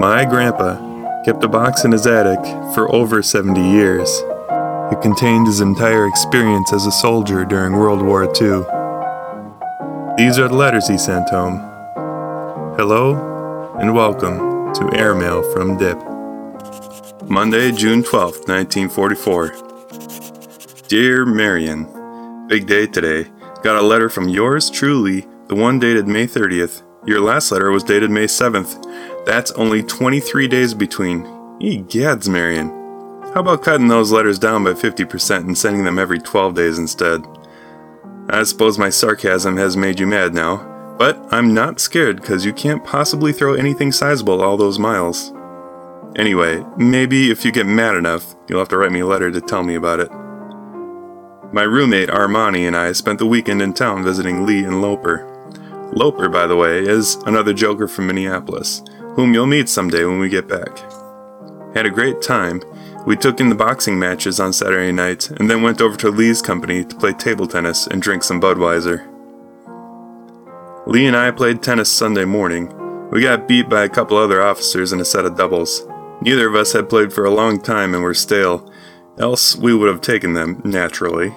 My grandpa kept a box in his attic for over 70 years. It contained his entire experience as a soldier during World War II. These are the letters he sent home. Hello and welcome to Airmail from Dip. Monday, June 12th, 1944. Dear Marion, big day today. Got a letter from yours truly, the one dated May 30th. Your last letter was dated May 7th. That's only 23 days between. Egads, Marion. How about cutting those letters down by 50% and sending them every 12 days instead? I suppose my sarcasm has made you mad now, but I'm not scared because you can't possibly throw anything sizable all those miles. Anyway, maybe if you get mad enough, you'll have to write me a letter to tell me about it. My roommate Armani and I spent the weekend in town visiting Lee and Loper. Loper, by the way, is another joker from Minneapolis whom you'll meet someday when we get back. Had a great time. We took in the boxing matches on Saturday night and then went over to Lee's company to play table tennis and drink some Budweiser. Lee and I played tennis Sunday morning. We got beat by a couple other officers in a set of doubles. Neither of us had played for a long time and were stale, else we would have taken them, naturally.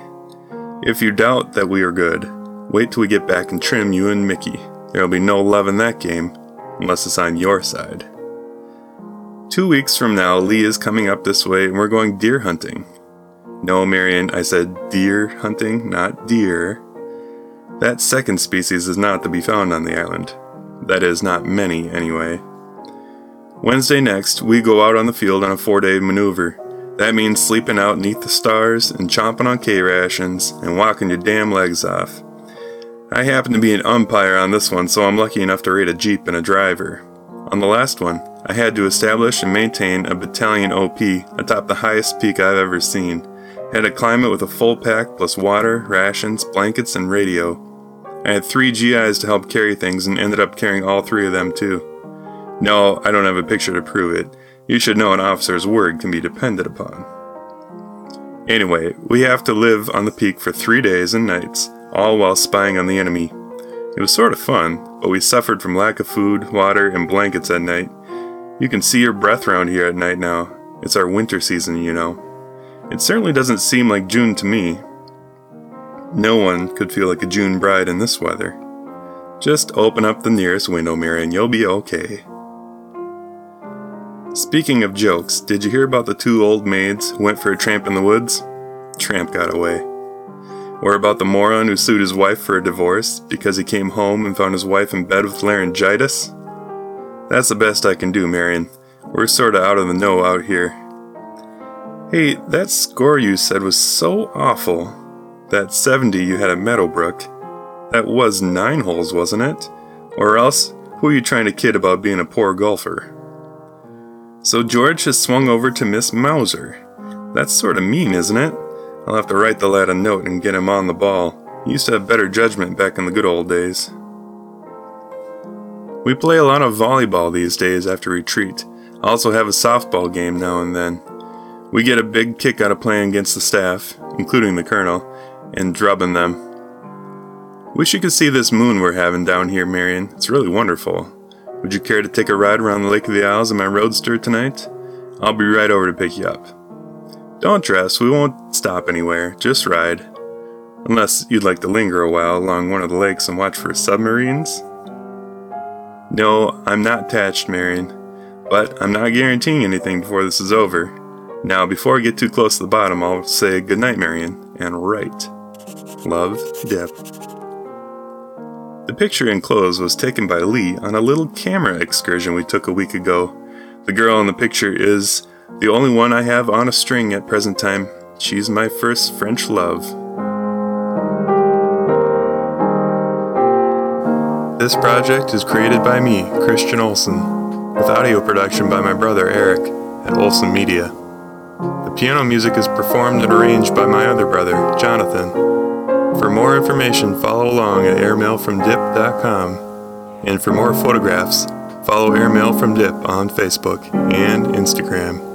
If you doubt that we are good, wait till we get back and trim you and Mickey. There'll be no love in that game unless it's on your side. Two weeks from now, Lee is coming up this way and we're going deer hunting. No, Marion, I said deer hunting, not dear. That second species is not to be found on the island. That is, not many, anyway. Wednesday next, we go out on the field on a four day maneuver. That means sleeping out neath the stars and chomping on K rations and walking your damn legs off. I happen to be an umpire on this one, so I'm lucky enough to rate a Jeep and a driver. On the last one, I had to establish and maintain a battalion OP atop the highest peak I've ever seen. Had to climb it with a full pack plus water, rations, blankets, and radio. I had three GIs to help carry things and ended up carrying all three of them too. No, I don't have a picture to prove it. You should know an officer's word can be depended upon. Anyway, we have to live on the peak for three days and nights, all while spying on the enemy. It was sort of fun, but we suffered from lack of food, water, and blankets at night. You can see your breath round here at night now. It's our winter season, you know. It certainly doesn't seem like June to me. No one could feel like a June bride in this weather. Just open up the nearest window mirror and you'll be okay. Speaking of jokes, did you hear about the two old maids who went for a tramp in the woods? Tramp got away. Or about the moron who sued his wife for a divorce because he came home and found his wife in bed with laryngitis? That's the best I can do, Marion. We're sorta out of the know out here. Hey, that score you said was so awful. That 70 you had at Meadowbrook. That was nine holes, wasn't it? Or else, who are you trying to kid about being a poor golfer? So George has swung over to Miss Mauser. That's sorta mean, isn't it? I'll have to write the lad a note and get him on the ball. He used to have better judgment back in the good old days. We play a lot of volleyball these days after retreat. I also have a softball game now and then. We get a big kick out of playing against the staff, including the colonel, and drubbing them. Wish you could see this moon we're having down here, Marion. It's really wonderful. Would you care to take a ride around the Lake of the Isles in my roadster tonight? I'll be right over to pick you up. Don't dress, we won't stop anywhere, just ride. Unless you'd like to linger a while along one of the lakes and watch for submarines? No, I'm not attached, Marion. But I'm not guaranteeing anything before this is over. Now, before I get too close to the bottom, I'll say goodnight, Marion, and write. Love, Dip. The picture enclosed was taken by Lee on a little camera excursion we took a week ago. The girl in the picture is the only one I have on a string at present time. She's my first French love. This project is created by me, Christian Olson, with audio production by my brother Eric at Olson Media. The piano music is performed and arranged by my other brother, Jonathan. For more information, follow along at airmailfromdip.com. And for more photographs, follow Airmail from Dip on Facebook and Instagram.